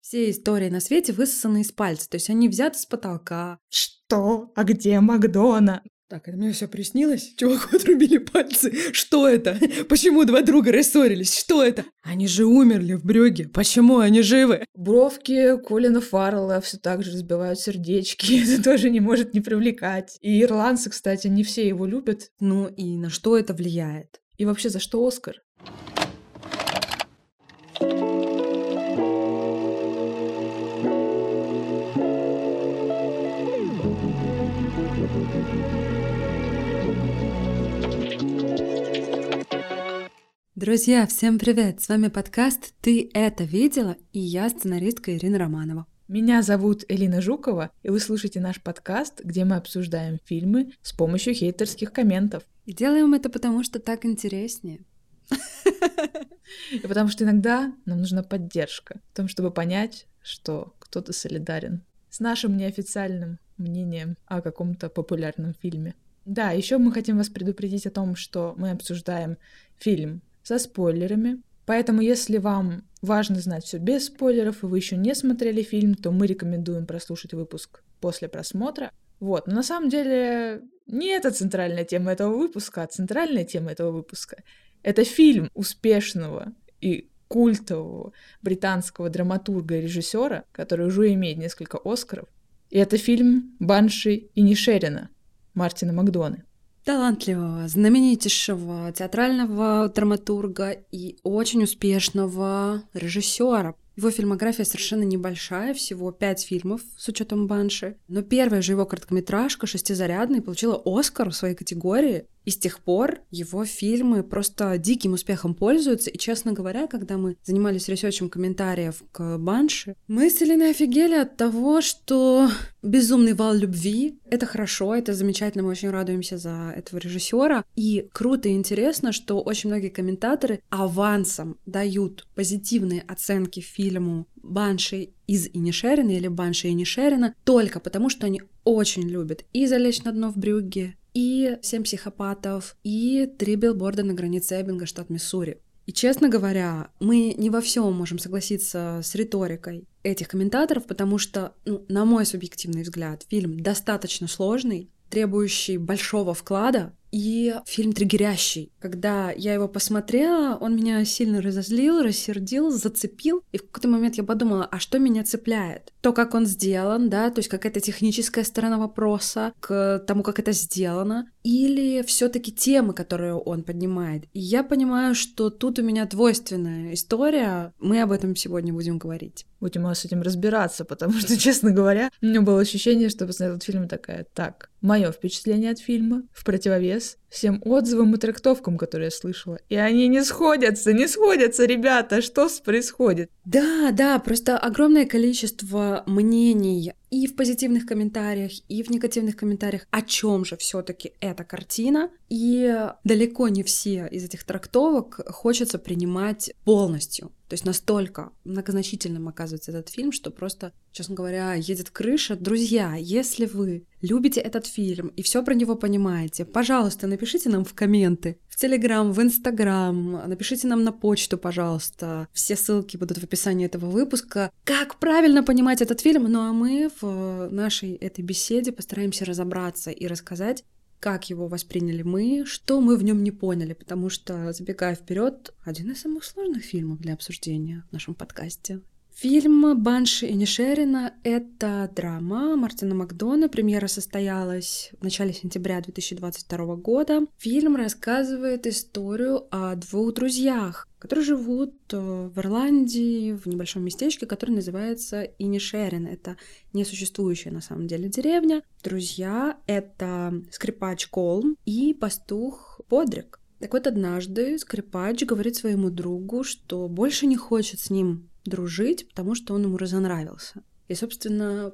Все истории на свете высосаны из пальца, то есть они взяты с потолка. Что? А где Макдона? Так, это мне все приснилось? Чуваку отрубили пальцы. Что это? Почему два друга рассорились? Что это? Они же умерли в брюге. Почему они живы? Бровки Колина Фаррелла все так же разбивают сердечки. Это тоже не может не привлекать. И ирландцы, кстати, не все его любят. Ну и на что это влияет? И вообще, за что Оскар? Друзья, всем привет! С вами подкаст «Ты это видела?» и я сценаристка Ирина Романова. Меня зовут Элина Жукова, и вы слушаете наш подкаст, где мы обсуждаем фильмы с помощью хейтерских комментов. И делаем это потому, что так интереснее. И потому что иногда нам нужна поддержка в том, чтобы понять, что кто-то солидарен с нашим неофициальным мнением о каком-то популярном фильме. Да, еще мы хотим вас предупредить о том, что мы обсуждаем фильм со спойлерами. Поэтому, если вам важно знать все без спойлеров, и вы еще не смотрели фильм, то мы рекомендуем прослушать выпуск после просмотра. Вот, но на самом деле не это центральная тема этого выпуска, а центральная тема этого выпуска — это фильм успешного и культового британского драматурга и режиссера, который уже имеет несколько Оскаров. И это фильм «Банши и Нишерина» Мартина Макдоны талантливого, знаменитейшего театрального драматурга и очень успешного режиссера. Его фильмография совершенно небольшая, всего пять фильмов с учетом Банши. Но первая же его короткометражка «Шестизарядный» получила Оскар в своей категории. И с тех пор его фильмы просто диким успехом пользуются. И, честно говоря, когда мы занимались ресерчем комментариев к Банши, мы с Еленой офигели от того, что безумный вал любви — это хорошо, это замечательно, мы очень радуемся за этого режиссера. И круто и интересно, что очень многие комментаторы авансом дают позитивные оценки фильму Банши из Инишерина или Банши Инишерина только потому, что они очень любят и «Залечь на дно в Брюгге», и «Семь психопатов», и «Три билборда на границе Эббинга, штат Миссури». И, честно говоря, мы не во всем можем согласиться с риторикой этих комментаторов, потому что, ну, на мой субъективный взгляд, фильм достаточно сложный, требующий большого вклада, и фильм триггерящий. Когда я его посмотрела, он меня сильно разозлил, рассердил, зацепил. И в какой-то момент я подумала, а что меня цепляет? То, как он сделан, да, то есть какая-то техническая сторона вопроса к тому, как это сделано, или все-таки темы, которые он поднимает. И я понимаю, что тут у меня двойственная история. Мы об этом сегодня будем говорить. Будем с этим разбираться, потому что, честно говоря, у меня было ощущение, что посмотрела этот фильм такая, так, мое впечатление от фильма в противовес всем отзывам и трактовкам, которые я слышала. И они не сходятся, не сходятся, ребята, что происходит? Да, да, просто огромное количество мнений и в позитивных комментариях, и в негативных комментариях, о чем же все-таки эта картина. И далеко не все из этих трактовок хочется принимать полностью. То есть настолько многозначительным оказывается этот фильм, что просто, честно говоря, едет крыша. Друзья, если вы любите этот фильм и все про него понимаете, пожалуйста, напишите нам в комменты, в Телеграм, в Инстаграм, напишите нам на почту, пожалуйста. Все ссылки будут в описании этого выпуска. Как правильно понимать этот фильм? Ну а мы в нашей этой беседе постараемся разобраться и рассказать, как его восприняли мы, что мы в нем не поняли, потому что, забегая вперед, один из самых сложных фильмов для обсуждения в нашем подкасте. Фильм «Банши и Нишерина» — это драма Мартина Макдона. Премьера состоялась в начале сентября 2022 года. Фильм рассказывает историю о двух друзьях, которые живут э, в Ирландии, в небольшом местечке, которое называется Инишерин. Это несуществующая на самом деле деревня. Друзья — это скрипач Колм и пастух Подрик. Так вот, однажды скрипач говорит своему другу, что больше не хочет с ним дружить, потому что он ему разонравился. И, собственно,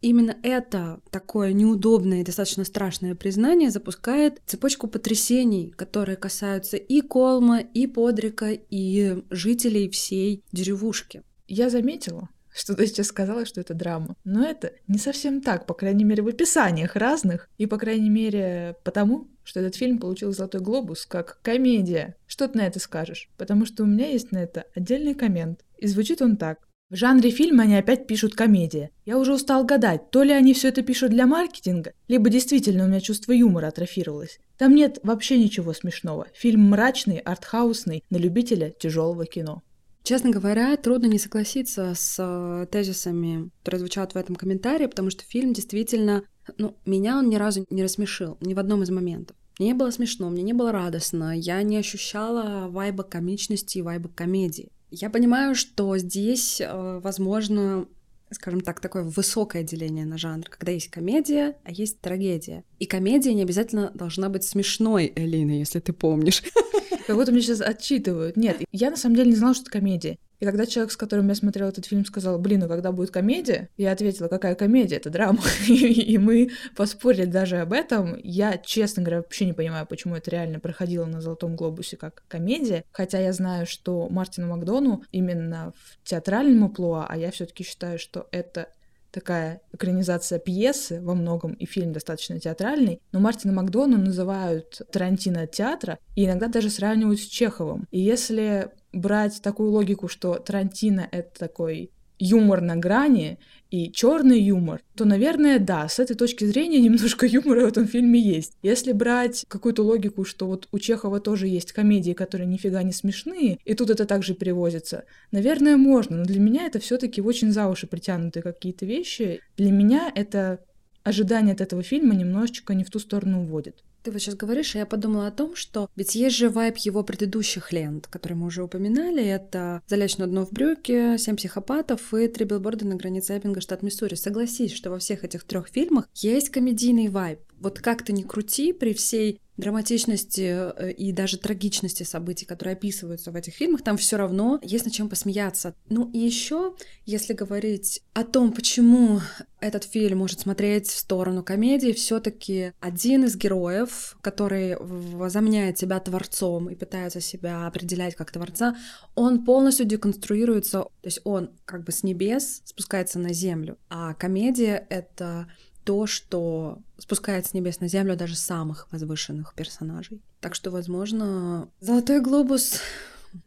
именно это такое неудобное и достаточно страшное признание запускает цепочку потрясений, которые касаются и Колма, и Подрика, и жителей всей деревушки. Я заметила, что ты сейчас сказала, что это драма. Но это не совсем так, по крайней мере, в описаниях разных, и, по крайней мере, потому, что этот фильм получил «Золотой глобус» как комедия. Что ты на это скажешь? Потому что у меня есть на это отдельный коммент. И звучит он так. В жанре фильма они опять пишут комедия. Я уже устал гадать, то ли они все это пишут для маркетинга, либо действительно у меня чувство юмора атрофировалось. Там нет вообще ничего смешного. Фильм мрачный, артхаусный, на любителя тяжелого кино. Честно говоря, трудно не согласиться с э, тезисами, которые звучат в этом комментарии, потому что фильм действительно, ну, меня он ни разу не рассмешил, ни в одном из моментов. Мне не было смешно, мне не было радостно, я не ощущала вайба комичности и вайба комедии. Я понимаю, что здесь, э, возможно, скажем так, такое высокое деление на жанр, когда есть комедия, а есть трагедия. И комедия не обязательно должна быть смешной, Элина, если ты помнишь. Как будто мне сейчас отчитывают. Нет, я на самом деле не знала, что это комедия. И когда человек, с которым я смотрела этот фильм, сказал, блин, ну когда будет комедия? Я ответила, какая комедия? Это драма. и мы поспорили даже об этом. Я, честно говоря, вообще не понимаю, почему это реально проходило на «Золотом глобусе» как комедия. Хотя я знаю, что Мартину Макдону именно в театральном амплуа, а я все таки считаю, что это такая экранизация пьесы во многом, и фильм достаточно театральный, но Мартина Макдону называют Тарантино театра, и иногда даже сравнивают с Чеховым. И если брать такую логику, что Тарантино — это такой юмор на грани и черный юмор, то, наверное, да, с этой точки зрения немножко юмора в этом фильме есть. Если брать какую-то логику, что вот у Чехова тоже есть комедии, которые нифига не смешные, и тут это также перевозится, наверное, можно, но для меня это все таки очень за уши притянутые какие-то вещи. Для меня это ожидание от этого фильма немножечко не в ту сторону уводит. Ты вот сейчас говоришь, а я подумала о том, что ведь есть же вайб его предыдущих лент, которые мы уже упоминали. Это «Залечь на дно в брюке», «Семь психопатов» и «Три билборда на границе Эббинга, штат Миссури». Согласись, что во всех этих трех фильмах есть комедийный вайб. Вот как ты ни крути, при всей драматичности э, и даже трагичности событий, которые описываются в этих фильмах, там все равно есть над чем посмеяться. Ну и еще, если говорить о том, почему этот фильм может смотреть в сторону комедии, все-таки один из героев, который возомняет себя творцом и пытается себя определять как творца, он полностью деконструируется, то есть он как бы с небес спускается на землю, а комедия — это то, что спускает с небес на землю даже самых возвышенных персонажей. Так что, возможно, Золотой глобус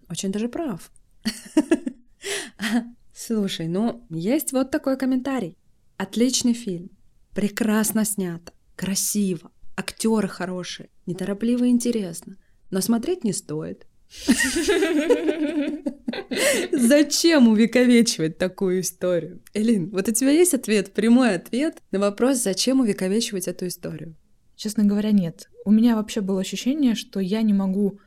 очень даже прав. Слушай, ну, есть вот такой комментарий. Отличный фильм. Прекрасно снято. Красиво. Актеры хорошие. Неторопливо и интересно. Но смотреть не стоит. Зачем увековечивать такую историю? Элин, вот у тебя есть ответ, прямой ответ на вопрос, зачем увековечивать эту историю? Честно говоря, нет. У меня вообще было ощущение, что я не могу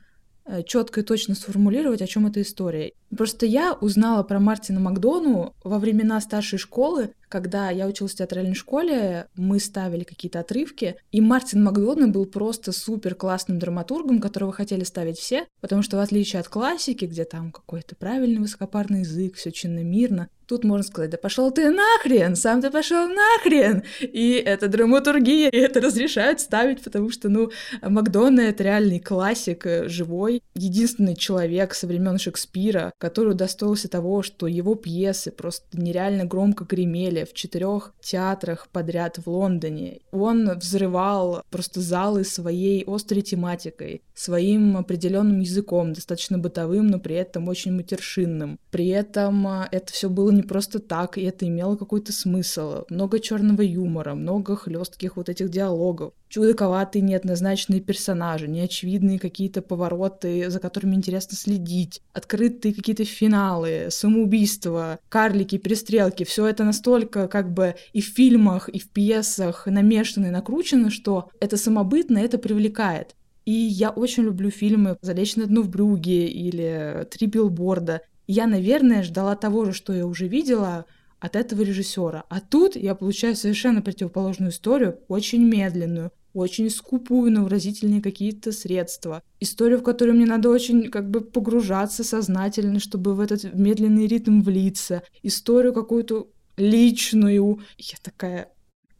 э, четко и точно сформулировать, о чем эта история. Просто я узнала про Мартина Макдону во времена старшей школы, когда я училась в театральной школе, мы ставили какие-то отрывки, и Мартин Макдона был просто супер классным драматургом, которого хотели ставить все, потому что в отличие от классики, где там какой-то правильный высокопарный язык, все чинно-мирно, Тут можно сказать, да пошел ты нахрен, сам ты пошел нахрен. И это драматургия, и это разрешают ставить, потому что, ну, Макдона это реальный классик, э, живой, единственный человек со времен Шекспира, который удостоился того, что его пьесы просто нереально громко гремели в четырех театрах подряд в Лондоне. Он взрывал просто залы своей острой тематикой, своим определенным языком, достаточно бытовым, но при этом очень матершинным. При этом а, это все было не просто так, и это имело какой-то смысл. Много черного юмора, много хлестких вот этих диалогов, чудаковатые неоднозначные персонажи, неочевидные какие-то повороты, за которыми интересно следить, открытые какие-то финалы, самоубийства, карлики, перестрелки. Все это настолько как бы и в фильмах, и в пьесах намешано и накручено, что это самобытно, это привлекает. И я очень люблю фильмы «Залечь на дно в брюге» или «Три билборда». Я, наверное, ждала того же, что я уже видела от этого режиссера. А тут я получаю совершенно противоположную историю, очень медленную, очень скупую на выразительные какие-то средства. Историю, в которую мне надо очень как бы погружаться сознательно, чтобы в этот медленный ритм влиться. Историю какую-то личную. Я такая,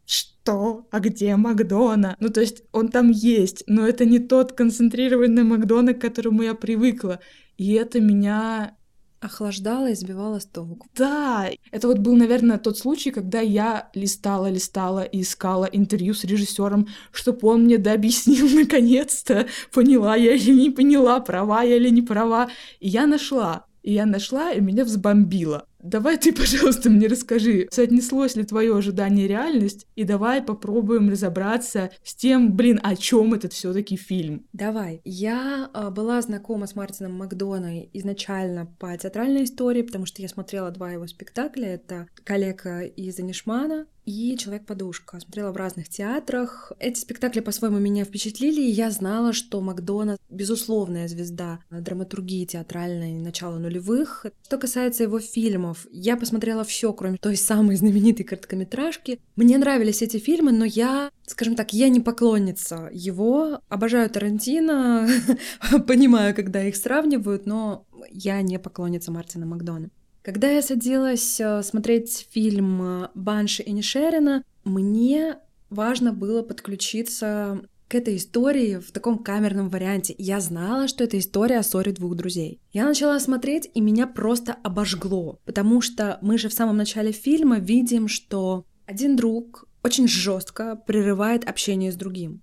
что? А где Макдона? Ну, то есть он там есть, но это не тот концентрированный Макдона, к которому я привыкла. И это меня охлаждала и сбивала с толку. Да, это вот был, наверное, тот случай, когда я листала, листала и искала интервью с режиссером, чтобы он мне да объяснил наконец-то, поняла я или не поняла, права я или не права. И я нашла. И я нашла, и меня взбомбило. Давай ты, пожалуйста, мне расскажи, соотнеслось ли твое ожидание реальность, и давай попробуем разобраться с тем, блин, о чем этот все-таки фильм. Давай. Я э, была знакома с Мартином Макдоной изначально по театральной истории, потому что я смотрела два его спектакля. Это «Коллега» из Анишмана и «Человек-подушка». Смотрела в разных театрах. Эти спектакли по-своему меня впечатлили, и я знала, что Макдона — безусловная звезда драматургии театральной начала нулевых. Что касается его фильмов, я посмотрела все, кроме той самой знаменитой короткометражки. Мне нравились эти фильмы, но я, скажем так, я не поклонница его. Обожаю Тарантино, понимаю, когда их сравнивают, но я не поклонница Мартина Макдона. Когда я садилась э, смотреть фильм «Банши и Нишерина», мне важно было подключиться к этой истории в таком камерном варианте. Я знала, что это история о ссоре двух друзей. Я начала смотреть, и меня просто обожгло, потому что мы же в самом начале фильма видим, что один друг очень жестко прерывает общение с другим,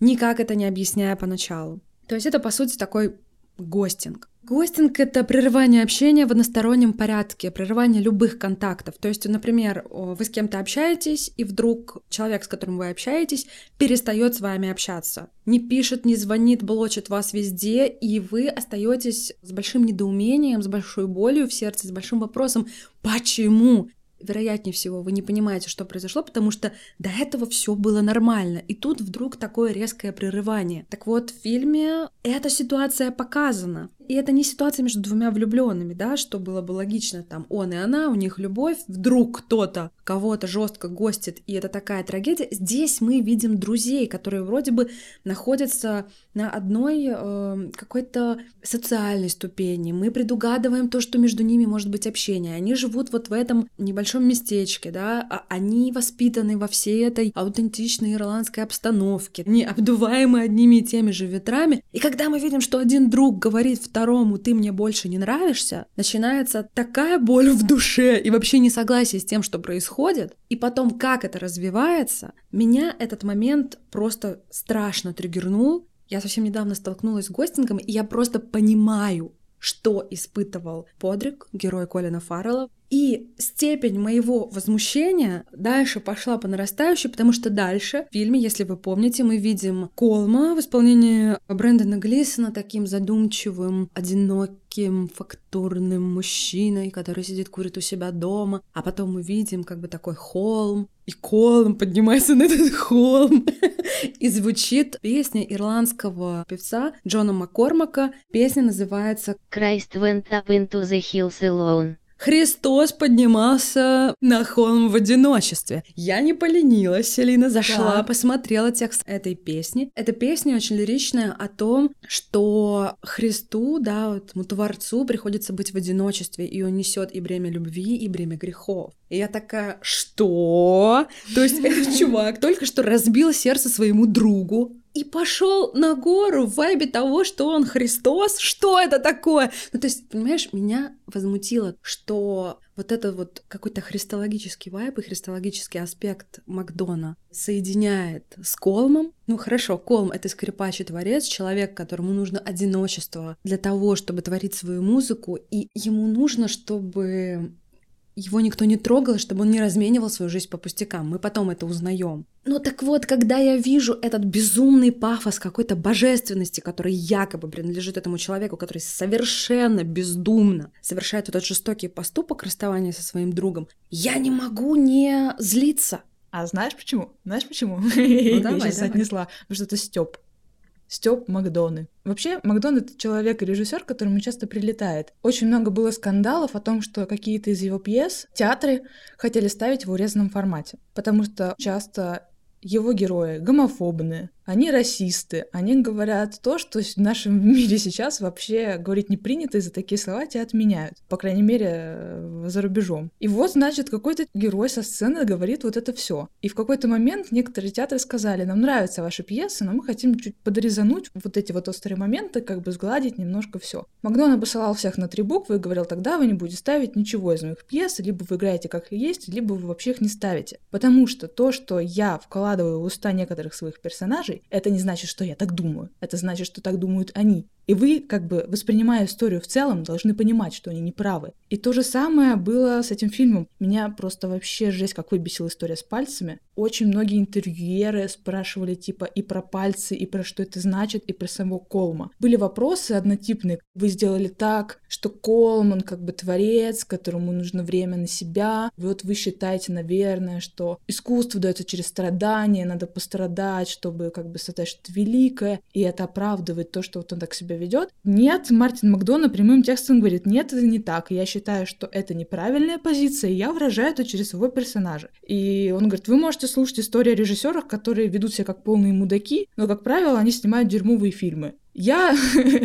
никак это не объясняя поначалу. То есть это, по сути, такой гостинг. Гостинг — это прерывание общения в одностороннем порядке, прерывание любых контактов. То есть, например, вы с кем-то общаетесь, и вдруг человек, с которым вы общаетесь, перестает с вами общаться. Не пишет, не звонит, блочит вас везде, и вы остаетесь с большим недоумением, с большой болью в сердце, с большим вопросом, почему? вероятнее всего, вы не понимаете, что произошло, потому что до этого все было нормально. И тут вдруг такое резкое прерывание. Так вот, в фильме эта ситуация показана. И это не ситуация между двумя влюбленными, да, что было бы логично, там, он и она, у них любовь, вдруг кто-то кого-то жестко гостит, и это такая трагедия. Здесь мы видим друзей, которые вроде бы находятся на одной э, какой-то социальной ступени. Мы предугадываем то, что между ними может быть общение. Они живут вот в этом небольшом местечке, да, а они воспитаны во всей этой аутентичной ирландской обстановке, не обдуваемы одними и теми же ветрами. И когда мы видим, что один друг говорит второму «ты мне больше не нравишься», начинается такая боль в душе и вообще несогласие с тем, что происходит, и потом как это развивается, меня этот момент просто страшно триггернул. Я совсем недавно столкнулась с гостингом, и я просто понимаю, что испытывал Подрик, герой Колина Фаррелла, и степень моего возмущения дальше пошла по нарастающей, потому что дальше в фильме, если вы помните, мы видим Колма в исполнении Брэндона Глисона таким задумчивым, одиноким, фактурным мужчиной, который сидит, курит у себя дома. А потом мы видим как бы такой холм, и Колм поднимается на этот холм. И звучит песня ирландского певца Джона Маккормака. Песня называется «Christ went up into the hills alone». Христос поднимался на холм в одиночестве. Я не поленилась, Селина зашла, да. посмотрела текст этой песни. Эта песня очень лиричная о том, что Христу, да, вот Творцу приходится быть в одиночестве, и он несет и бремя любви, и бремя грехов. И я такая, что? То есть этот чувак только что разбил сердце своему другу, и пошел на гору в вайбе того, что он Христос. Что это такое? Ну, то есть, понимаешь, меня возмутило, что вот это вот какой-то христологический вайб и христологический аспект Макдона соединяет с Колмом. Ну хорошо, Колм — это скрипач и творец, человек, которому нужно одиночество для того, чтобы творить свою музыку, и ему нужно, чтобы его никто не трогал, чтобы он не разменивал свою жизнь по пустякам. Мы потом это узнаем. Ну так вот, когда я вижу этот безумный пафос какой-то божественности, который якобы принадлежит этому человеку, который совершенно бездумно совершает этот жестокий поступок расставания со своим другом, я не могу не злиться. А знаешь почему? Знаешь почему? Ну, давай, я сейчас давай. отнесла. Потому что это Степ. Степ Макдоны. Вообще, Макдон — это человек и режиссер, которому часто прилетает. Очень много было скандалов о том, что какие-то из его пьес театры хотели ставить в урезанном формате, потому что часто его герои гомофобные, они расисты, они говорят то, что в нашем мире сейчас вообще говорить не принято, и за такие слова тебя отменяют. По крайней мере, э, за рубежом. И вот, значит, какой-то герой со сцены говорит вот это все. И в какой-то момент некоторые театры сказали, нам нравятся ваши пьесы, но мы хотим чуть подрезануть вот эти вот острые моменты, как бы сгладить немножко все. Макдональд посылал всех на три буквы и говорил, тогда вы не будете ставить ничего из моих пьес, либо вы играете как есть, либо вы вообще их не ставите. Потому что то, что я вкладываю в уста некоторых своих персонажей, это не значит, что я так думаю. Это значит, что так думают они. И вы, как бы, воспринимая историю в целом, должны понимать, что они неправы. И то же самое было с этим фильмом. Меня просто вообще жесть, как выбесила история с пальцами. Очень многие интервьюеры спрашивали типа и про пальцы, и про что это значит, и про самого Колма. Были вопросы однотипные. Вы сделали так, что Колман как бы творец, которому нужно время на себя. Вот вы считаете, наверное, что искусство дается через страдания, надо пострадать, чтобы как бы создать что-то великое, и это оправдывает то, что вот он так себя ведет. Нет, Мартин Макдона прямым текстом говорит, нет, это не так. Я считаю, что это неправильная позиция, и я выражаю это через своего персонажа. И он говорит, вы можете слушать истории о режиссерах, которые ведут себя как полные мудаки, но, как правило, они снимают дерьмовые фильмы. Я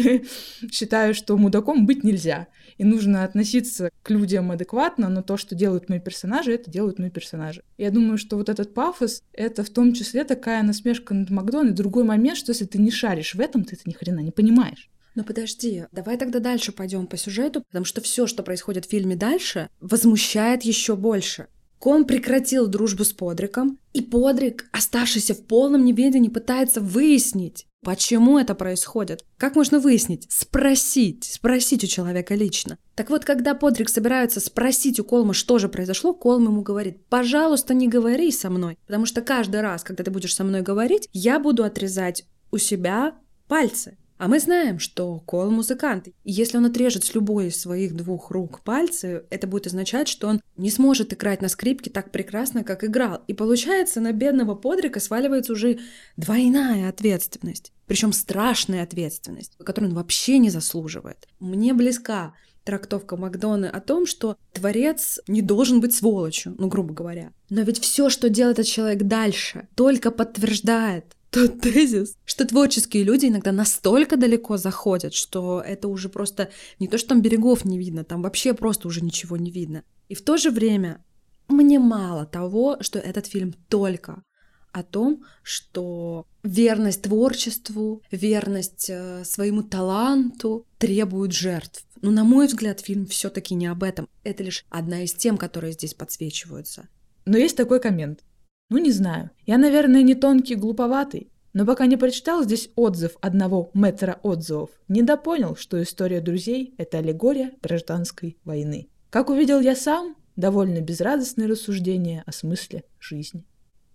считаю, что мудаком быть нельзя. И нужно относиться к людям адекватно, но то, что делают мои персонажи, это делают мои персонажи. Я думаю, что вот этот пафос — это в том числе такая насмешка над Макдон. И другой момент, что если ты не шаришь в этом, ты это ни хрена не понимаешь. Но подожди, давай тогда дальше пойдем по сюжету, потому что все, что происходит в фильме дальше, возмущает еще больше. Кон прекратил дружбу с Подриком, и Подрик, оставшийся в полном неведении, пытается выяснить, Почему это происходит? Как можно выяснить? Спросить. Спросить у человека лично. Так вот, когда Подрик собирается спросить у Колма, что же произошло, Колм ему говорит, пожалуйста, не говори со мной, потому что каждый раз, когда ты будешь со мной говорить, я буду отрезать у себя пальцы. А мы знаем, что Кол музыкант. И если он отрежет с любой из своих двух рук пальцы, это будет означать, что он не сможет играть на скрипке так прекрасно, как играл. И получается, на бедного Подрика сваливается уже двойная ответственность. Причем страшная ответственность, которую он вообще не заслуживает. Мне близка трактовка Макдоны о том, что творец не должен быть сволочью, ну, грубо говоря. Но ведь все, что делает этот человек дальше, только подтверждает тот тезис, что творческие люди иногда настолько далеко заходят, что это уже просто не то, что там берегов не видно, там вообще просто уже ничего не видно. И в то же время мне мало того, что этот фильм только о том, что верность творчеству, верность э, своему таланту требуют жертв. Но, на мой взгляд, фильм все-таки не об этом. Это лишь одна из тем, которые здесь подсвечиваются. Но есть такой коммент. Ну, не знаю. Я, наверное, не тонкий, глуповатый. Но пока не прочитал здесь отзыв одного метра отзывов, не допонял, что история друзей — это аллегория гражданской войны. Как увидел я сам, довольно безрадостные рассуждения о смысле жизни.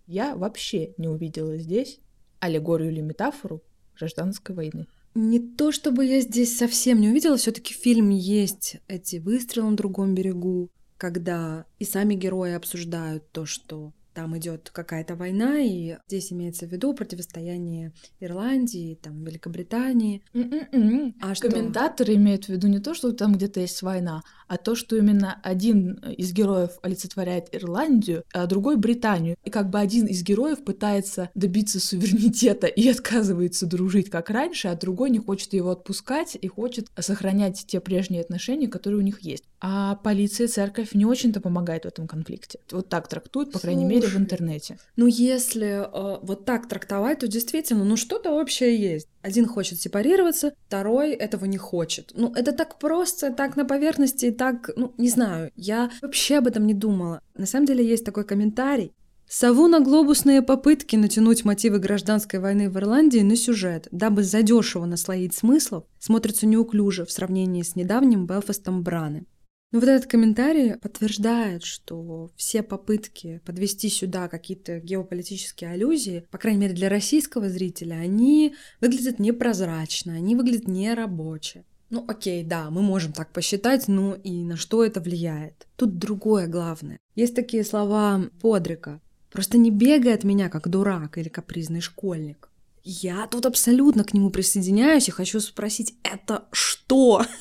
Я вообще не увидела здесь аллегорию или метафору гражданской войны. Не то чтобы я здесь совсем не увидела, все-таки в фильме есть эти выстрелы на другом берегу, когда и сами герои обсуждают то, что там идет какая-то война, и здесь имеется в виду противостояние Ирландии, там, Великобритании. Mm-mm. А что? Комментаторы имеют в виду не то, что там где-то есть война, а то, что именно один из героев олицетворяет Ирландию, а другой Британию. И как бы один из героев пытается добиться суверенитета и отказывается дружить как раньше, а другой не хочет его отпускать и хочет сохранять те прежние отношения, которые у них есть. А полиция и церковь не очень-то помогают в этом конфликте. Вот так трактуют, по крайней мере, в интернете. Ну, если э, вот так трактовать, то действительно, ну что-то общее есть. Один хочет сепарироваться, второй этого не хочет. Ну, это так просто, так на поверхности, и так, ну, не знаю, я вообще об этом не думала. На самом деле есть такой комментарий. Сову на глобусные попытки натянуть мотивы гражданской войны в Ирландии на сюжет, дабы задешево наслоить смыслов, смотрится неуклюже в сравнении с недавним Белфастом Браны. Но вот этот комментарий подтверждает, что все попытки подвести сюда какие-то геополитические аллюзии, по крайней мере для российского зрителя, они выглядят непрозрачно, они выглядят нерабоче. Ну окей, да, мы можем так посчитать, но и на что это влияет? Тут другое главное. Есть такие слова Подрика. Просто не бегай от меня, как дурак или капризный школьник. Я тут абсолютно к нему присоединяюсь и хочу спросить, это что?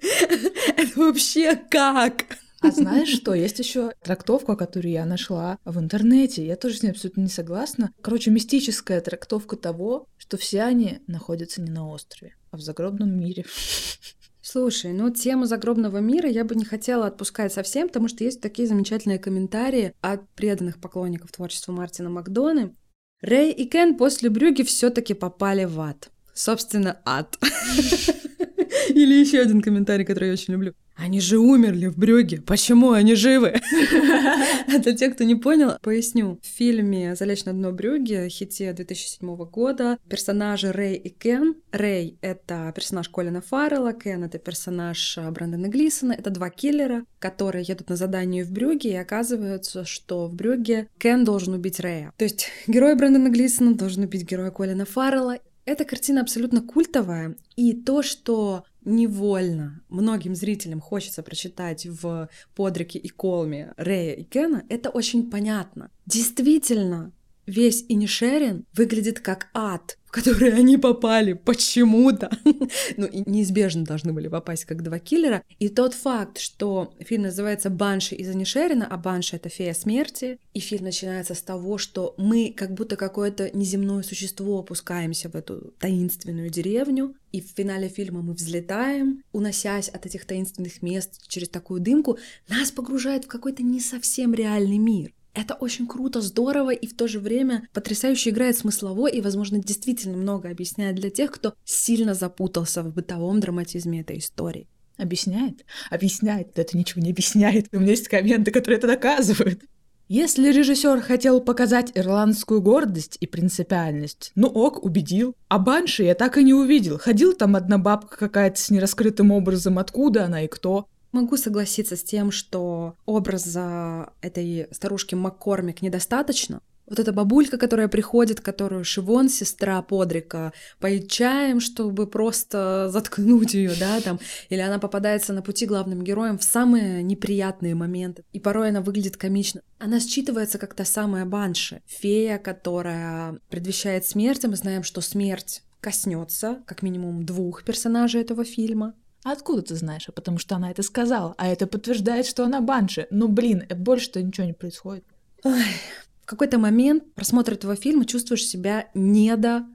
Это вообще как? А знаешь что? Есть еще трактовка, которую я нашла в интернете. Я тоже с ней абсолютно не согласна. Короче, мистическая трактовка того, что все они находятся не на острове, а в загробном мире. Слушай, ну тему загробного мира я бы не хотела отпускать совсем, потому что есть такие замечательные комментарии от преданных поклонников творчества Мартина Макдоны. Рэй и Кен после Брюги все-таки попали в ад. Собственно, ад. Или еще один комментарий, который я очень люблю. Они же умерли в Брюге. Почему они живы? Для тех, кто не понял, поясню. В фильме «Залечь на дно Брюге», хите 2007 года, персонажи Рэй и Кен. Рэй — это персонаж Колина Фаррелла, Кен — это персонаж а, Брэндона Глисона. Это два киллера, которые едут на задание в Брюге, и оказывается, что в Брюге Кен должен убить Рэя. То есть герой Брэндона Глисона должен убить героя Колина Фаррелла. Эта картина абсолютно культовая, и то, что невольно многим зрителям хочется прочитать в Подрике и Колме Рэя и Кена, это очень понятно. Действительно, весь Инишерин выглядит как ад, в который они попали почему-то. ну, и неизбежно должны были попасть как два киллера. И тот факт, что фильм называется «Банши из Анишерина», а Банши — это фея смерти, и фильм начинается с того, что мы как будто какое-то неземное существо опускаемся в эту таинственную деревню, и в финале фильма мы взлетаем, уносясь от этих таинственных мест через такую дымку, нас погружает в какой-то не совсем реальный мир. Это очень круто, здорово и в то же время потрясающе играет смыслово и, возможно, действительно много объясняет для тех, кто сильно запутался в бытовом драматизме этой истории. Объясняет? Объясняет. Это ничего не объясняет. У меня есть комменты, которые это доказывают. Если режиссер хотел показать ирландскую гордость и принципиальность, ну ок, убедил. А Банши я так и не увидел. Ходил там одна бабка какая-то с нераскрытым образом, откуда она и кто. Могу согласиться с тем, что образа этой старушки Маккормик недостаточно. Вот эта бабулька, которая приходит, которую Шивон, сестра Подрика, поет чаем, чтобы просто заткнуть ее, да, там, или она попадается на пути главным героем в самые неприятные моменты, и порой она выглядит комично. Она считывается как та самая Банши, фея, которая предвещает смерть, и мы знаем, что смерть коснется как минимум двух персонажей этого фильма. Откуда ты знаешь? А потому что она это сказала. А это подтверждает, что она банши. Ну, блин, больше-то ничего не происходит. Ой. В какой-то момент просмотра этого фильма чувствуешь себя недо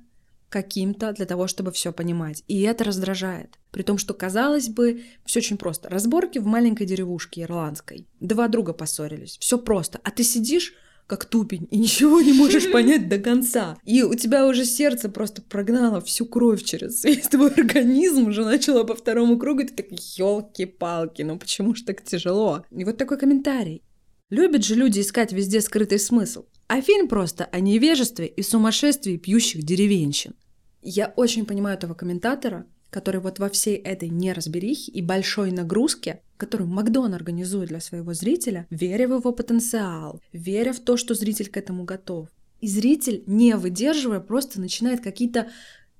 каким-то для того, чтобы все понимать. И это раздражает. При том, что, казалось бы, все очень просто. Разборки в маленькой деревушке ирландской. Два друга поссорились. Все просто. А ты сидишь как тупень, и ничего не можешь понять до конца. И у тебя уже сердце просто прогнало всю кровь через весь твой организм, уже начало по второму кругу, и ты такой, елки-палки, ну почему же так тяжело? И вот такой комментарий. Любят же люди искать везде скрытый смысл. А фильм просто о невежестве и сумасшествии пьющих деревенщин. Я очень понимаю этого комментатора, который вот во всей этой неразберихе и большой нагрузке, которую Макдон организует для своего зрителя, веря в его потенциал, веря в то, что зритель к этому готов. И зритель, не выдерживая, просто начинает какие-то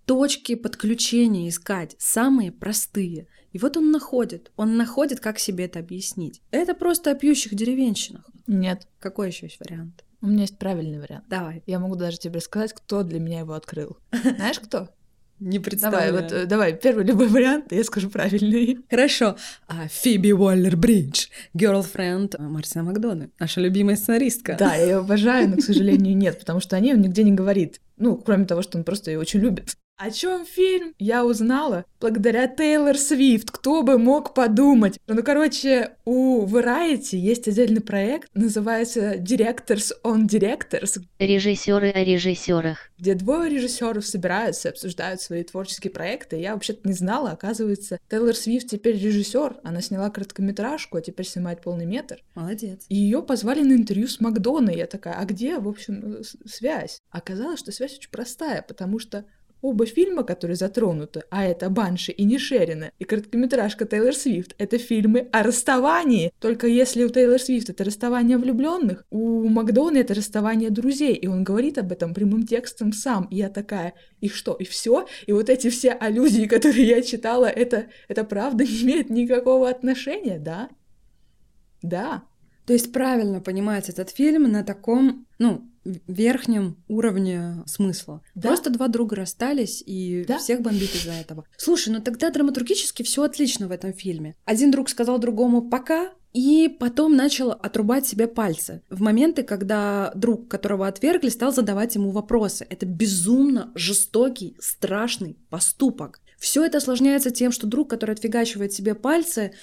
точки подключения искать, самые простые. И вот он находит. Он находит, как себе это объяснить. Это просто о пьющих деревенщинах. Нет. Какой еще есть вариант? У меня есть правильный вариант. Давай. Я могу даже тебе сказать, кто для меня его открыл. Знаешь, кто? Не представляю. Давай, вот, э, давай, первый любой вариант, я скажу правильный. Хорошо. А, Фиби Уоллер-Бридж, girlfriend Мартина Макдона, наша любимая сценаристка. Да, я ее обожаю, но, к сожалению, нет, потому что о ней он нигде не говорит. Ну, кроме того, что он просто ее очень любит. О чем фильм? Я узнала благодаря Тейлор Свифт. Кто бы мог подумать? Ну, короче, у Variety есть отдельный проект, называется Directors on Directors. Режиссеры о режиссерах. Где двое режиссеров собираются, обсуждают свои творческие проекты. Я вообще-то не знала, оказывается, Тейлор Свифт теперь режиссер. Она сняла короткометражку, а теперь снимает полный метр. Молодец. И ее позвали на интервью с Макдоной. Я такая, а где, в общем, связь? Оказалось, что связь очень простая, потому что Оба фильма, которые затронуты, а это Банши и Нишерина, и короткометражка Тейлор Свифт, это фильмы о расставании. Только если у Тейлор Свифт это расставание влюбленных, у Макдона это расставание друзей, и он говорит об этом прямым текстом сам. И я такая, и что, и все? И вот эти все аллюзии, которые я читала, это, это правда не имеет никакого отношения, да? Да. То есть правильно понимать этот фильм на таком, ну, верхнем уровне смысла. Да? Просто два друга расстались, и да? всех бомбит из-за этого. Слушай, ну тогда драматургически все отлично в этом фильме. Один друг сказал другому «пока», и потом начал отрубать себе пальцы. В моменты, когда друг, которого отвергли, стал задавать ему вопросы. Это безумно жестокий, страшный поступок. Все это осложняется тем, что друг, который отфигачивает себе пальцы,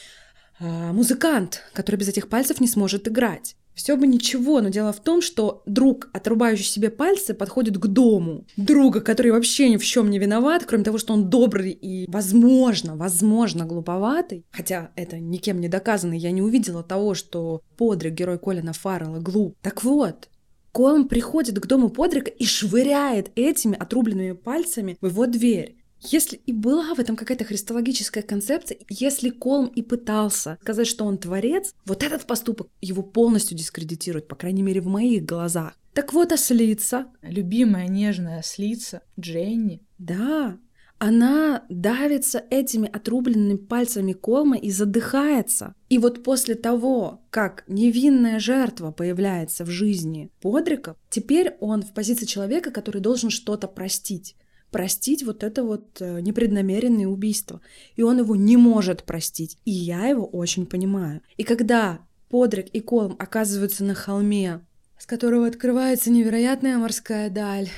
музыкант, который без этих пальцев не сможет играть. Все бы ничего, но дело в том, что друг, отрубающий себе пальцы, подходит к дому друга, который вообще ни в чем не виноват, кроме того, что он добрый и, возможно, возможно, глуповатый. Хотя это никем не доказано, я не увидела того, что Подрик, герой Колина Фаррелла, глуп. Так вот, Колм приходит к дому Подрика и швыряет этими отрубленными пальцами в его дверь. Если и была в этом какая-то христологическая концепция, если Колм и пытался сказать, что он творец, вот этот поступок его полностью дискредитирует, по крайней мере, в моих глазах. Так вот, ослица. Любимая нежная ослица Дженни. Да, она давится этими отрубленными пальцами Колма и задыхается. И вот после того, как невинная жертва появляется в жизни Подрика, теперь он в позиции человека, который должен что-то простить простить вот это вот э, непреднамеренное убийство. И он его не может простить. И я его очень понимаю. И когда Подрик и Колм оказываются на холме, с которого открывается невероятная морская даль,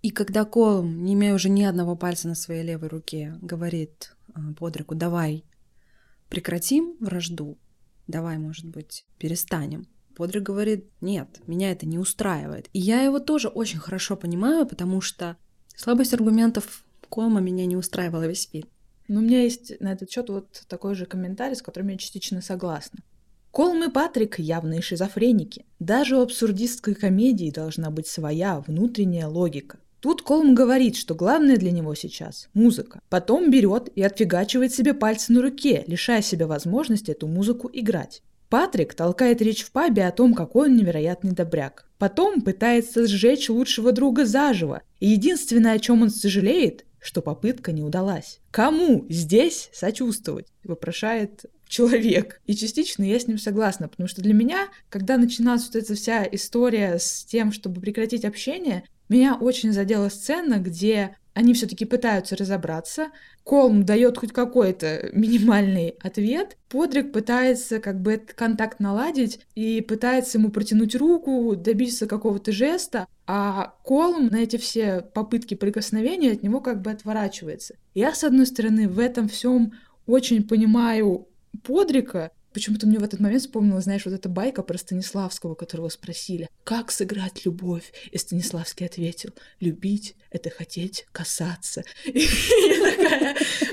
и когда Колм, не имея уже ни одного пальца на своей левой руке, говорит э, Подрику, давай прекратим вражду, давай, может быть, перестанем. Подрик говорит, нет, меня это не устраивает. И я его тоже очень хорошо понимаю, потому что Слабость аргументов Кома меня не устраивала весь фильм. Но у меня есть на этот счет вот такой же комментарий, с которым я частично согласна. Колм и Патрик — явные шизофреники. Даже у абсурдистской комедии должна быть своя внутренняя логика. Тут Колм говорит, что главное для него сейчас — музыка. Потом берет и отфигачивает себе пальцы на руке, лишая себя возможности эту музыку играть. Патрик толкает речь в пабе о том, какой он невероятный добряк. Потом пытается сжечь лучшего друга заживо. И единственное, о чем он сожалеет, что попытка не удалась. Кому здесь сочувствовать? Вопрошает человек. И частично я с ним согласна, потому что для меня, когда начиналась вот эта вся история с тем, чтобы прекратить общение, меня очень задела сцена, где они все-таки пытаются разобраться. Колм дает хоть какой-то минимальный ответ. Подрик пытается как бы этот контакт наладить и пытается ему протянуть руку, добиться какого-то жеста, а Колм на эти все попытки прикосновения от него как бы отворачивается. Я, с одной стороны, в этом всем очень понимаю Подрика, Почему-то мне в этот момент вспомнилась, знаешь, вот эта байка про Станиславского, которого спросили, как сыграть любовь? И Станиславский ответил, любить — это хотеть касаться.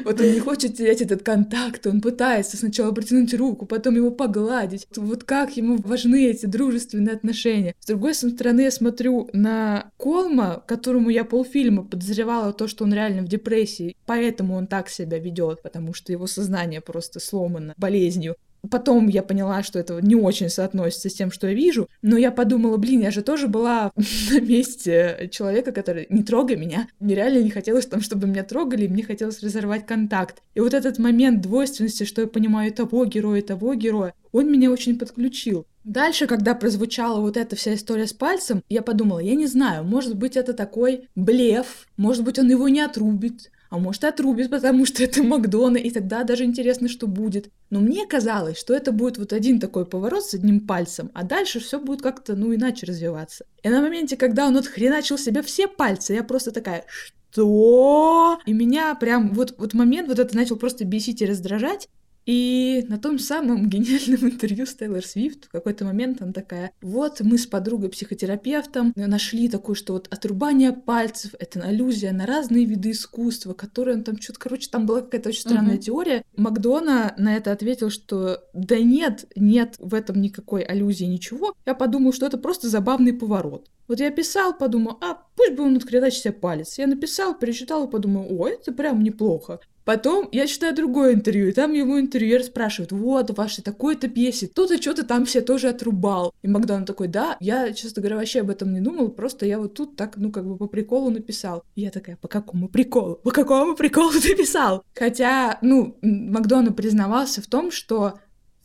Вот он не хочет терять этот контакт, он пытается сначала протянуть руку, потом его погладить. Вот как ему важны эти дружественные отношения. С другой стороны, я смотрю на Колма, которому я полфильма подозревала то, что он реально в депрессии, поэтому он так себя ведет, потому что его сознание просто сломано болезнью. Потом я поняла, что это не очень соотносится с тем, что я вижу, но я подумала, блин, я же тоже была на месте человека, который не трогай меня. Мне реально не хотелось там, чтобы меня трогали, мне хотелось разорвать контакт. И вот этот момент двойственности, что я понимаю того героя, того героя, он меня очень подключил. Дальше, когда прозвучала вот эта вся история с пальцем, я подумала, я не знаю, может быть, это такой блеф, может быть, он его не отрубит, а может отрубит, потому что это Макдона, и тогда даже интересно, что будет. Но мне казалось, что это будет вот один такой поворот с одним пальцем, а дальше все будет как-то, ну, иначе развиваться. И на моменте, когда он отхреначил себе все пальцы, я просто такая, что? И меня прям вот, вот момент вот это начал просто бесить и раздражать. И на том самом гениальном интервью с Тейлор Свифт в какой-то момент она такая, вот мы с подругой-психотерапевтом нашли такое, что вот отрубание пальцев — это аллюзия на разные виды искусства, которые он там что-то, короче, там была какая-то очень странная uh-huh. теория. Макдона на это ответил, что да нет, нет в этом никакой аллюзии, ничего. Я подумал, что это просто забавный поворот. Вот я писал, подумал, а пусть бы он открывает себе палец. Я написал, перечитал и подумал, о, это прям неплохо. Потом я читаю другое интервью, и там ему интервьюер спрашивает, вот, ваши такой-то пьесе, кто-то что-то там все тоже отрубал. И Макдон такой, да, я, честно говоря, вообще об этом не думал, просто я вот тут так, ну, как бы по приколу написал. И я такая, по какому приколу? По какому приколу ты писал? Хотя, ну, Макдона признавался в том, что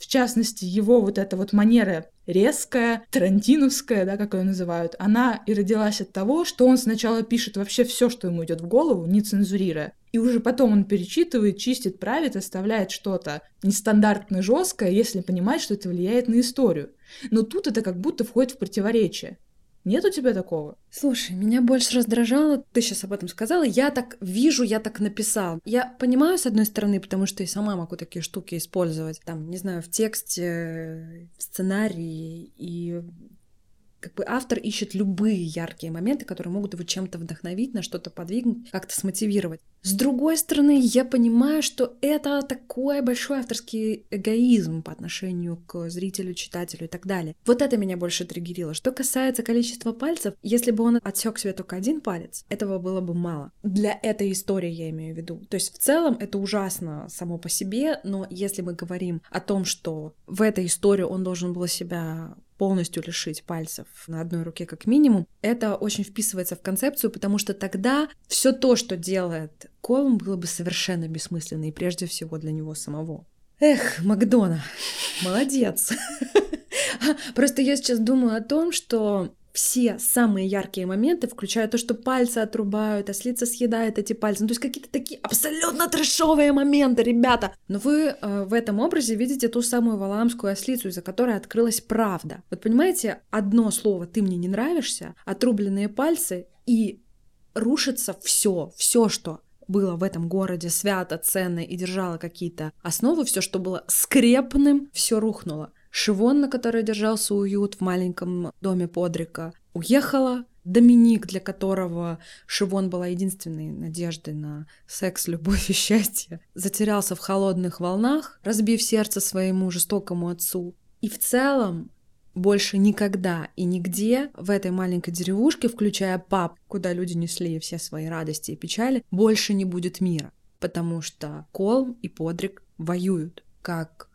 в частности, его вот эта вот манера резкая, тарантиновская, да, как ее называют, она и родилась от того, что он сначала пишет вообще все, что ему идет в голову, не цензурируя. И уже потом он перечитывает, чистит, правит, оставляет что-то нестандартно жесткое, если понимает, что это влияет на историю. Но тут это как будто входит в противоречие. Нет у тебя такого? Слушай, меня больше раздражало, ты сейчас об этом сказала, я так вижу, я так написал. Я понимаю, с одной стороны, потому что и сама могу такие штуки использовать, там, не знаю, в тексте, в сценарии и как бы автор ищет любые яркие моменты, которые могут его чем-то вдохновить, на что-то подвигнуть, как-то смотивировать. С другой стороны, я понимаю, что это такой большой авторский эгоизм по отношению к зрителю, читателю и так далее. Вот это меня больше триггерило. Что касается количества пальцев, если бы он отсек себе только один палец, этого было бы мало. Для этой истории я имею в виду. То есть в целом это ужасно само по себе, но если мы говорим о том, что в этой истории он должен был себя полностью лишить пальцев на одной руке как минимум, это очень вписывается в концепцию, потому что тогда все то, что делает Колум, было бы совершенно бессмысленно, и прежде всего для него самого. Эх, Макдона, молодец. Просто я сейчас думаю о том, что все самые яркие моменты, включая то, что пальцы отрубают, ослица съедает эти пальцы. Ну, то есть какие-то такие абсолютно трешовые моменты, ребята. Но вы э, в этом образе видите ту самую валаамскую ослицу, из-за которой открылась правда. Вот понимаете, одно слово «ты мне не нравишься», отрубленные пальцы и рушится все, все, что было в этом городе свято, ценно и держало какие-то основы, все, что было скрепным, все рухнуло. Шивон, на которой держался уют в маленьком доме Подрика, уехала. Доминик, для которого Шивон была единственной надеждой на секс, любовь и счастье, затерялся в холодных волнах, разбив сердце своему жестокому отцу. И в целом больше никогда и нигде в этой маленькой деревушке, включая пап, куда люди несли все свои радости и печали, больше не будет мира, потому что Колм и Подрик воюют, как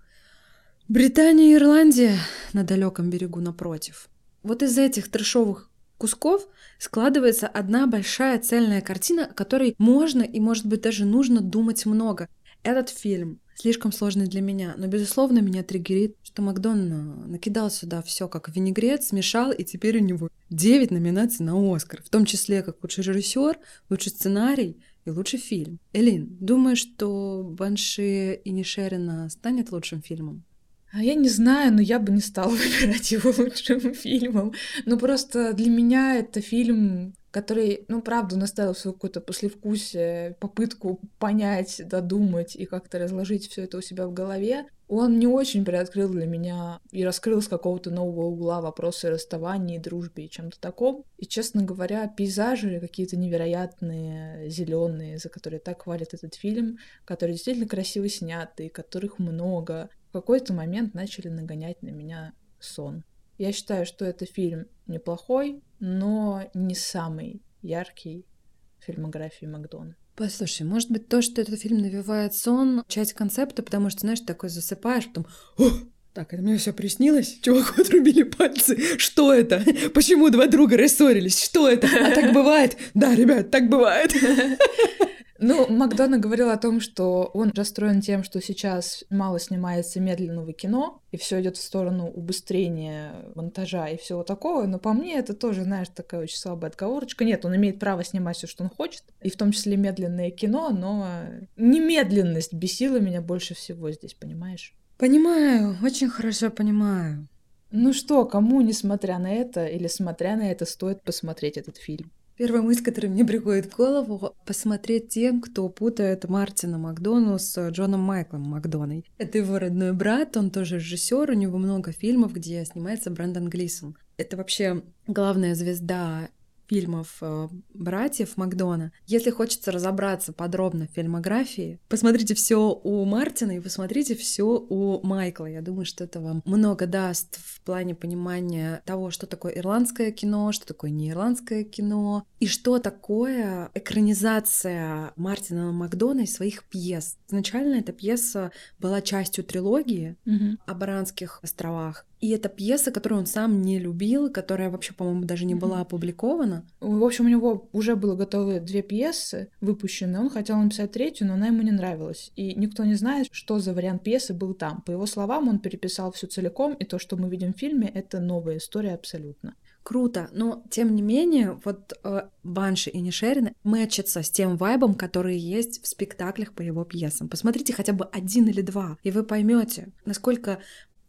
Британия и Ирландия на далеком берегу напротив. Вот из этих трешовых кусков складывается одна большая цельная картина, о которой можно и, может быть, даже нужно думать много. Этот фильм слишком сложный для меня, но, безусловно, меня триггерит, что Макдон накидал сюда все как винегрет, смешал, и теперь у него 9 номинаций на Оскар, в том числе как лучший режиссер, лучший сценарий и лучший фильм. Элин, думаешь, что Банши и Нишерина станет лучшим фильмом? А я не знаю, но я бы не стала выбирать его лучшим фильмом. Ну, просто для меня это фильм, который, ну, правда, наставил свое какое-то послевкусие, попытку понять, додумать и как-то разложить все это у себя в голове. Он не очень приоткрыл для меня и раскрыл с какого-то нового угла вопросы расставания, дружбе и чем-то таком. И, честно говоря, пейзажи какие-то невероятные, зеленые, за которые так хвалят этот фильм, которые действительно красиво сняты, которых много, в какой-то момент начали нагонять на меня сон. Я считаю, что это фильм неплохой, но не самый яркий в фильмографии Макдона. Послушай, может быть, то, что этот фильм навевает сон, часть концепта, потому что, знаешь, такой засыпаешь, потом О! Так, это мне все приснилось? Чуваку отрубили пальцы. Что это? Почему два друга рассорились? Что это? А так бывает? Да, ребят, так бывает. Ну, Макдона говорил о том, что он расстроен тем, что сейчас мало снимается медленного кино, и все идет в сторону убыстрения монтажа и всего такого. Но по мне это тоже, знаешь, такая очень слабая отговорочка. Нет, он имеет право снимать все, что он хочет, и в том числе медленное кино, но немедленность бесила меня больше всего здесь, понимаешь? Понимаю, очень хорошо понимаю. Ну что, кому, несмотря на это, или смотря на это, стоит посмотреть этот фильм? Первая мысль, которая мне приходит в голову, посмотреть тем, кто путает Мартина Макдону с Джоном Майклом Макдоной. Это его родной брат, он тоже режиссер, у него много фильмов, где снимается Брэндон Глисон. Это вообще главная звезда фильмов э, братьев Макдона. Если хочется разобраться подробно в фильмографии, посмотрите все у Мартина и посмотрите все у Майкла. Я думаю, что это вам много даст в плане понимания того, что такое ирландское кино, что такое неирландское кино, и что такое экранизация Мартина Макдона и своих пьес. Изначально эта пьеса была частью трилогии mm-hmm. о Баранских островах. И это пьеса, которую он сам не любил, которая вообще, по-моему, даже не была опубликована. В общем, у него уже было готовы две пьесы выпущенные. Он хотел написать третью, но она ему не нравилась. И никто не знает, что за вариант пьесы был там. По его словам, он переписал все целиком, и то, что мы видим в фильме, это новая история абсолютно. Круто, но тем не менее, вот э, Банши и Нишерина мэчатся с тем вайбом, который есть в спектаклях по его пьесам. Посмотрите хотя бы один или два, и вы поймете, насколько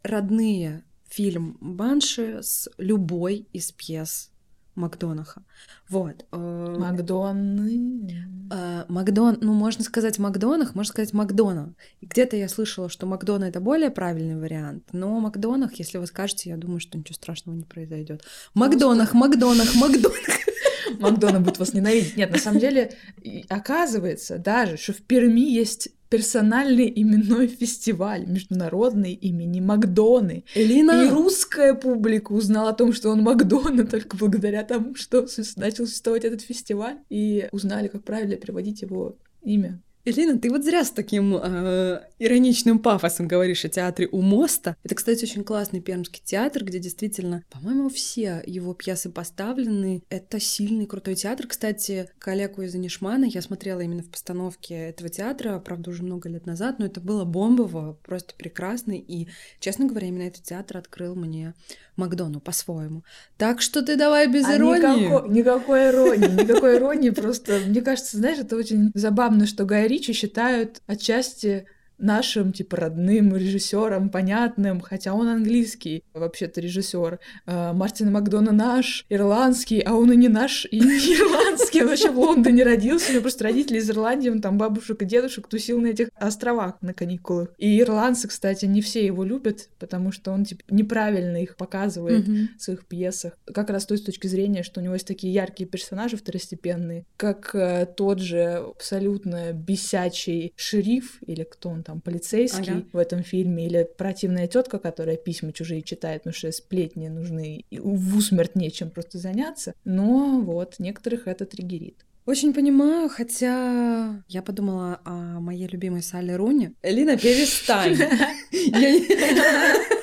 родные фильм Банши с любой из пьес Макдонаха. Вот. э, Макдоны. э, Макдон, ну, можно сказать Макдонах, можно сказать Макдона. И где-то я слышала, что Макдона это более правильный вариант, но Макдонах, если вы скажете, я думаю, что ничего страшного не произойдет. Макдонах, Макдонах, Макдонах. Макдона будет вас ненавидеть. Нет, на самом деле, и оказывается даже, что в Перми есть персональный именной фестиваль международный имени Макдоны. И Элина, русская публика узнала о том, что он Макдона только благодаря тому, что начал существовать этот фестиваль, и узнали, как правильно переводить его имя. Элина, ты вот зря с таким э, ироничным пафосом говоришь о театре у моста. Это, кстати, очень классный пермский театр, где действительно, по-моему, все его пьесы поставлены. Это сильный, крутой театр. Кстати, коллегу из Анишмана я смотрела именно в постановке этого театра, правда, уже много лет назад, но это было бомбово, просто прекрасно. И, честно говоря, именно этот театр открыл мне Макдону по-своему. Так что ты давай без А иронии. никакой, никакой иронии, никакой иронии, просто, мне кажется, знаешь, это очень забавно, что Гай Ричи считают отчасти нашим, типа, родным режиссером, понятным, хотя он английский, вообще-то режиссер. А, Мартин Макдона наш, ирландский, а он и не наш, и не ирландский, он вообще в Лондоне родился, у него просто родители из Ирландии, он там бабушек и дедушек тусил на этих островах на каникулах. И ирландцы, кстати, не все его любят, потому что он, типа, неправильно их показывает Мгм. в своих пьесах. Как раз с той точки зрения, что у него есть такие яркие персонажи второстепенные, как э, тот же абсолютно бесячий шериф, или кто он там, полицейский Ага. в этом фильме, или противная тетка, которая письма чужие читает, потому что сплетни нужны, и в усмерть нечем просто заняться. Но вот, некоторых это триггерит. Очень понимаю, хотя я подумала о моей любимой Салли Руни. Элина, перестань.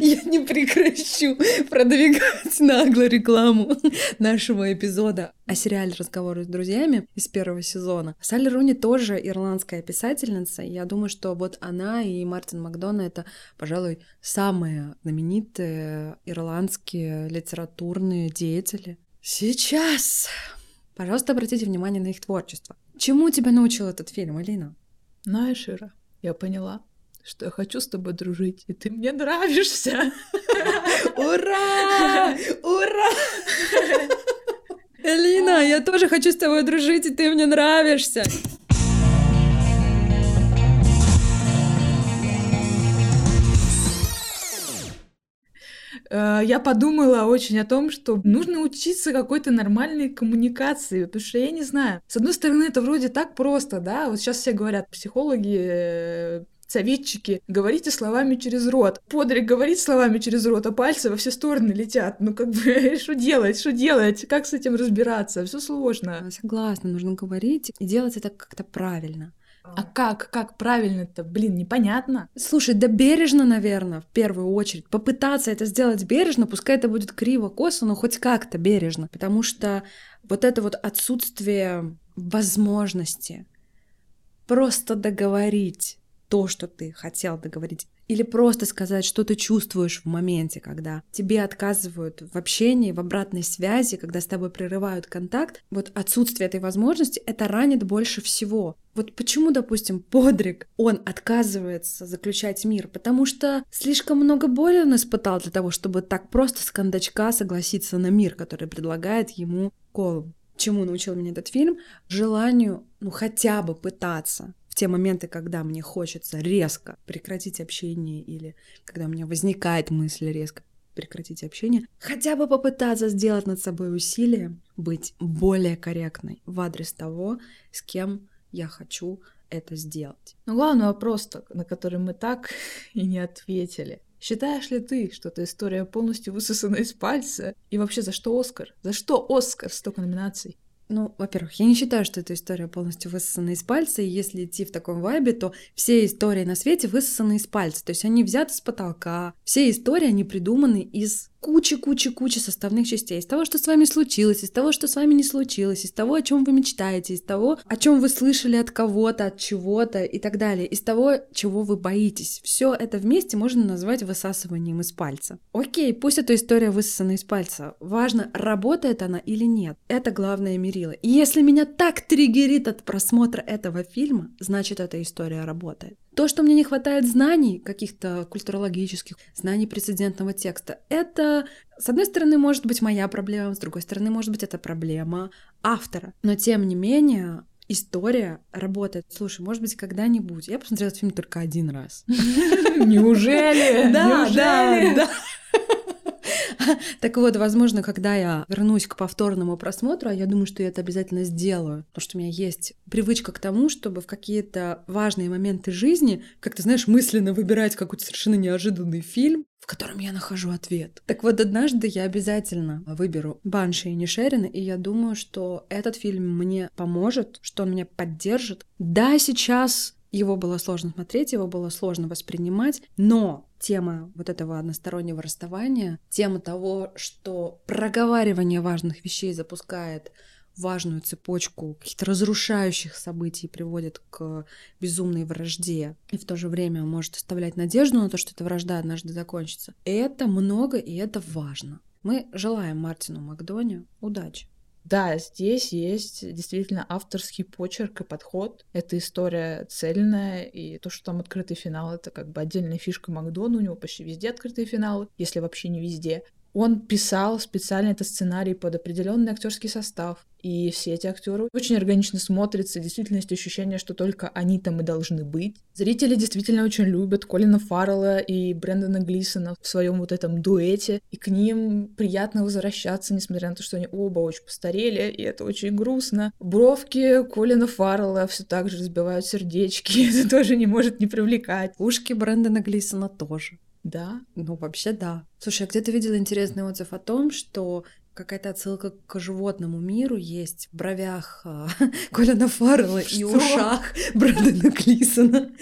Я не- прекращу продвигать нагло рекламу нашего эпизода о сериале «Разговоры с друзьями» из первого сезона. Салли Руни тоже ирландская писательница. Я думаю, что вот она и Мартин Макдона — это, пожалуй, самые знаменитые ирландские литературные деятели. Сейчас Пожалуйста, обратите внимание на их творчество. Чему тебя научил этот фильм, Элина? Знаешь, Ира, я поняла, что я хочу с тобой дружить, и ты мне нравишься. Ура! Ура! Элина, я тоже хочу с тобой дружить, и ты мне нравишься. Э, Я подумала очень о том, что нужно учиться какой-то нормальной коммуникации, потому что я не знаю. С одной стороны, это вроде так просто, да, вот сейчас все говорят, психологи, э, советчики, говорите словами через рот. Подрик говорит словами через рот, а пальцы во все стороны летят. Ну, как бы, что делать, что делать, как с этим разбираться? Все сложно. Согласна, нужно говорить и делать это как-то правильно. А как, как правильно-то? Блин, непонятно. Слушай, да бережно, наверное, в первую очередь. Попытаться это сделать бережно, пускай это будет криво, косо, но хоть как-то бережно. Потому что вот это вот отсутствие возможности просто договорить то, что ты хотел договорить, или просто сказать, что ты чувствуешь в моменте, когда тебе отказывают в общении, в обратной связи, когда с тобой прерывают контакт, вот отсутствие этой возможности, это ранит больше всего. Вот почему, допустим, Подрик, он отказывается заключать мир? Потому что слишком много боли он испытал для того, чтобы так просто с кондачка согласиться на мир, который предлагает ему Колум. Чему научил меня этот фильм? Желанию, ну, хотя бы пытаться в те моменты, когда мне хочется резко прекратить общение или когда у меня возникает мысль резко прекратить общение, хотя бы попытаться сделать над собой усилие, быть более корректной в адрес того, с кем я хочу это сделать. Но главный вопрос, на который мы так и не ответили. Считаешь ли ты, что эта история полностью высосана из пальца? И вообще, за что Оскар? За что Оскар? Столько номинаций. Ну, во-первых, я не считаю, что эта история полностью высосана из пальца, и если идти в таком вайбе, то все истории на свете высосаны из пальца, то есть они взяты с потолка, все истории, они придуманы из кучи-кучи-кучи составных частей, из того, что с вами случилось, из того, что с вами не случилось, из того, о чем вы мечтаете, из того, о чем вы слышали от кого-то, от чего-то и так далее, из того, чего вы боитесь. Все это вместе можно назвать высасыванием из пальца. Окей, пусть эта история высосана из пальца. Важно, работает она или нет. Это главное мерило. И если меня так триггерит от просмотра этого фильма, значит, эта история работает. То, что мне не хватает знаний каких-то культурологических, знаний прецедентного текста, это, с одной стороны, может быть моя проблема, с другой стороны, может быть, это проблема автора. Но, тем не менее, история работает. Слушай, может быть, когда-нибудь. Я посмотрела этот фильм только один раз. Неужели? Да, да, да. Так вот, возможно, когда я вернусь к повторному просмотру, а я думаю, что я это обязательно сделаю, потому что у меня есть привычка к тому, чтобы в какие-то важные моменты жизни, как ты знаешь, мысленно выбирать какой-то совершенно неожиданный фильм, в котором я нахожу ответ. Так вот, однажды я обязательно выберу Банши и Нишерина, и я думаю, что этот фильм мне поможет, что он меня поддержит. Да, сейчас его было сложно смотреть, его было сложно воспринимать, но тема вот этого одностороннего расставания, тема того, что проговаривание важных вещей запускает важную цепочку каких-то разрушающих событий приводит к безумной вражде и в то же время может оставлять надежду на то, что эта вражда однажды закончится. Это много и это важно. Мы желаем Мартину Макдоне удачи. Да, здесь есть действительно авторский почерк и подход. Эта история цельная, и то, что там открытый финал, это как бы отдельная фишка Макдона, у него почти везде открытые финалы, если вообще не везде. Он писал специально этот сценарий под определенный актерский состав. И все эти актеры очень органично смотрятся, действительно есть ощущение, что только они там и должны быть. Зрители действительно очень любят Колина Фаррелла и Брэндона Глисона в своем вот этом дуэте, и к ним приятно возвращаться, несмотря на то, что они оба очень постарели, и это очень грустно. Бровки Колина Фаррелла все так же разбивают сердечки, это тоже не может не привлекать. Ушки Брэндона Глисона тоже. Да. Ну, вообще да. Слушай, а где ты видела интересный отзыв о том, что какая-то отсылка к животному миру есть в бровях э, Колина Фаррелла и ушах Брэндона Клисона.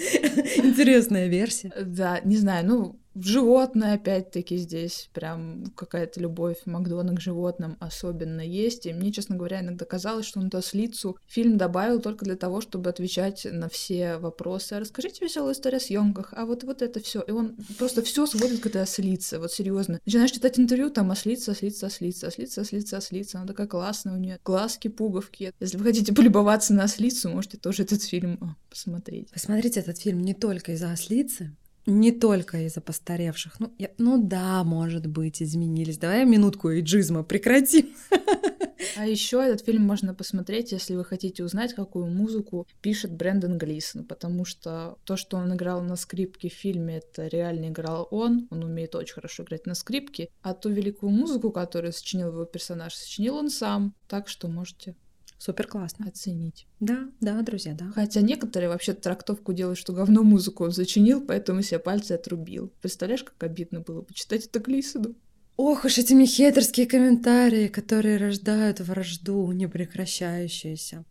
Интересная версия. Да, не знаю, ну, животное, опять-таки, здесь прям какая-то любовь Макдона к животным особенно есть. И мне, честно говоря, иногда казалось, что он эту ослицу фильм добавил только для того, чтобы отвечать на все вопросы. Расскажите веселую историю о съемках, а вот, вот это все. И он просто все сводит к этой ослице, вот серьезно. Начинаешь читать интервью, там ослица, ослица, ослица, ослица, ослица, ослица. Она такая классная у нее. Глазки, пуговки. Если вы хотите полюбоваться на ослицу, можете тоже этот фильм а, посмотреть. Посмотрите этот фильм не только из-за ослицы, не только из-за постаревших. Ну, я, ну да, может быть, изменились. Давай минутку эйджизма прекратим. А еще этот фильм можно посмотреть, если вы хотите узнать, какую музыку пишет Брэндон Глисон, потому что то, что он играл на скрипке в фильме, это реально играл он, он умеет очень хорошо играть на скрипке, а ту великую музыку, которую сочинил его персонаж, сочинил он сам, так что можете Супер классно. Оценить. Да, да, друзья, да. Хотя некоторые вообще трактовку делают, что говно музыку он зачинил, поэтому себе пальцы отрубил. Представляешь, как обидно было почитать это Глисону? Ох уж этими хейтерские комментарии, которые рождают вражду непрекращающуюся.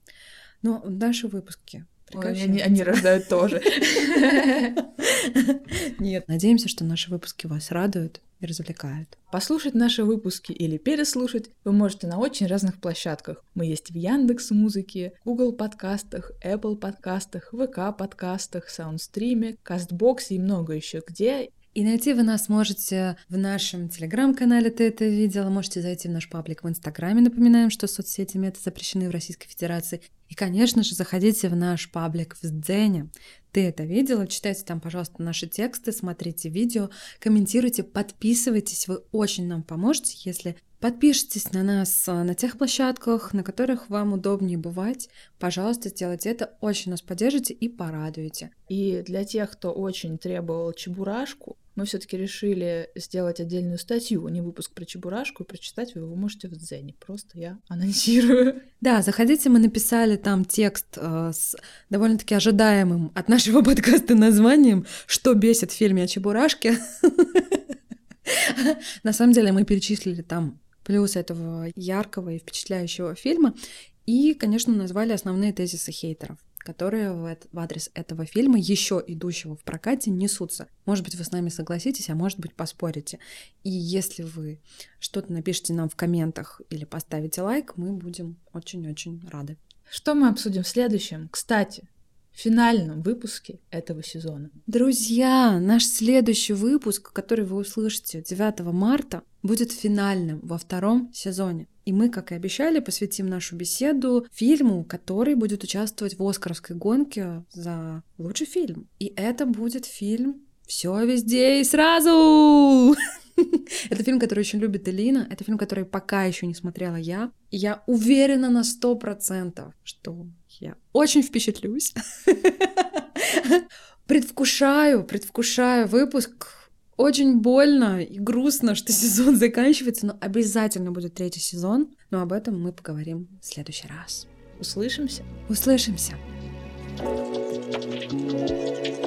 Но наши выпуски Ой, они, они рождают тоже. Нет. Надеемся, что наши выпуски вас радуют и развлекают. Послушать наши выпуски или переслушать вы можете на очень разных площадках. Мы есть в Яндекс Музыке, Google подкастах, Apple подкастах, ВК подкастах, Саундстриме, Кастбоксе и много еще где. И найти вы нас можете в нашем телеграм-канале «Ты это видела», можете зайти в наш паблик в Инстаграме, напоминаем, что соцсети мета запрещены в Российской Федерации. И, конечно же, заходите в наш паблик в Сдзене. Ты это видела? Читайте там, пожалуйста, наши тексты, смотрите видео, комментируйте, подписывайтесь. Вы очень нам поможете, если Подпишитесь на нас а, на тех площадках, на которых вам удобнее бывать. Пожалуйста, сделайте это, очень нас поддержите и порадуете. И для тех, кто очень требовал чебурашку, мы все-таки решили сделать отдельную статью, а не выпуск про чебурашку, и прочитать вы его можете в Дзене. Просто я анонсирую. Да, заходите, мы написали там текст э, с довольно-таки ожидаемым от нашего подкаста названием «Что бесит в фильме о чебурашке?». На самом деле мы перечислили там плюс этого яркого и впечатляющего фильма. И, конечно, назвали основные тезисы хейтеров которые в, адрес этого фильма, еще идущего в прокате, несутся. Может быть, вы с нами согласитесь, а может быть, поспорите. И если вы что-то напишите нам в комментах или поставите лайк, мы будем очень-очень рады. Что мы обсудим в следующем? Кстати, финальном выпуске этого сезона. Друзья, наш следующий выпуск, который вы услышите 9 марта, будет финальным во втором сезоне. И мы, как и обещали, посвятим нашу беседу фильму, который будет участвовать в Оскаровской гонке за лучший фильм. И это будет фильм «Все везде и сразу!» Это фильм, который очень любит Элина. Это фильм, который пока еще не смотрела я. И я уверена на сто процентов, что я очень впечатлюсь. Предвкушаю, предвкушаю выпуск. Очень больно и грустно, что сезон заканчивается, но обязательно будет третий сезон. Но об этом мы поговорим в следующий раз. Услышимся. Услышимся. thank you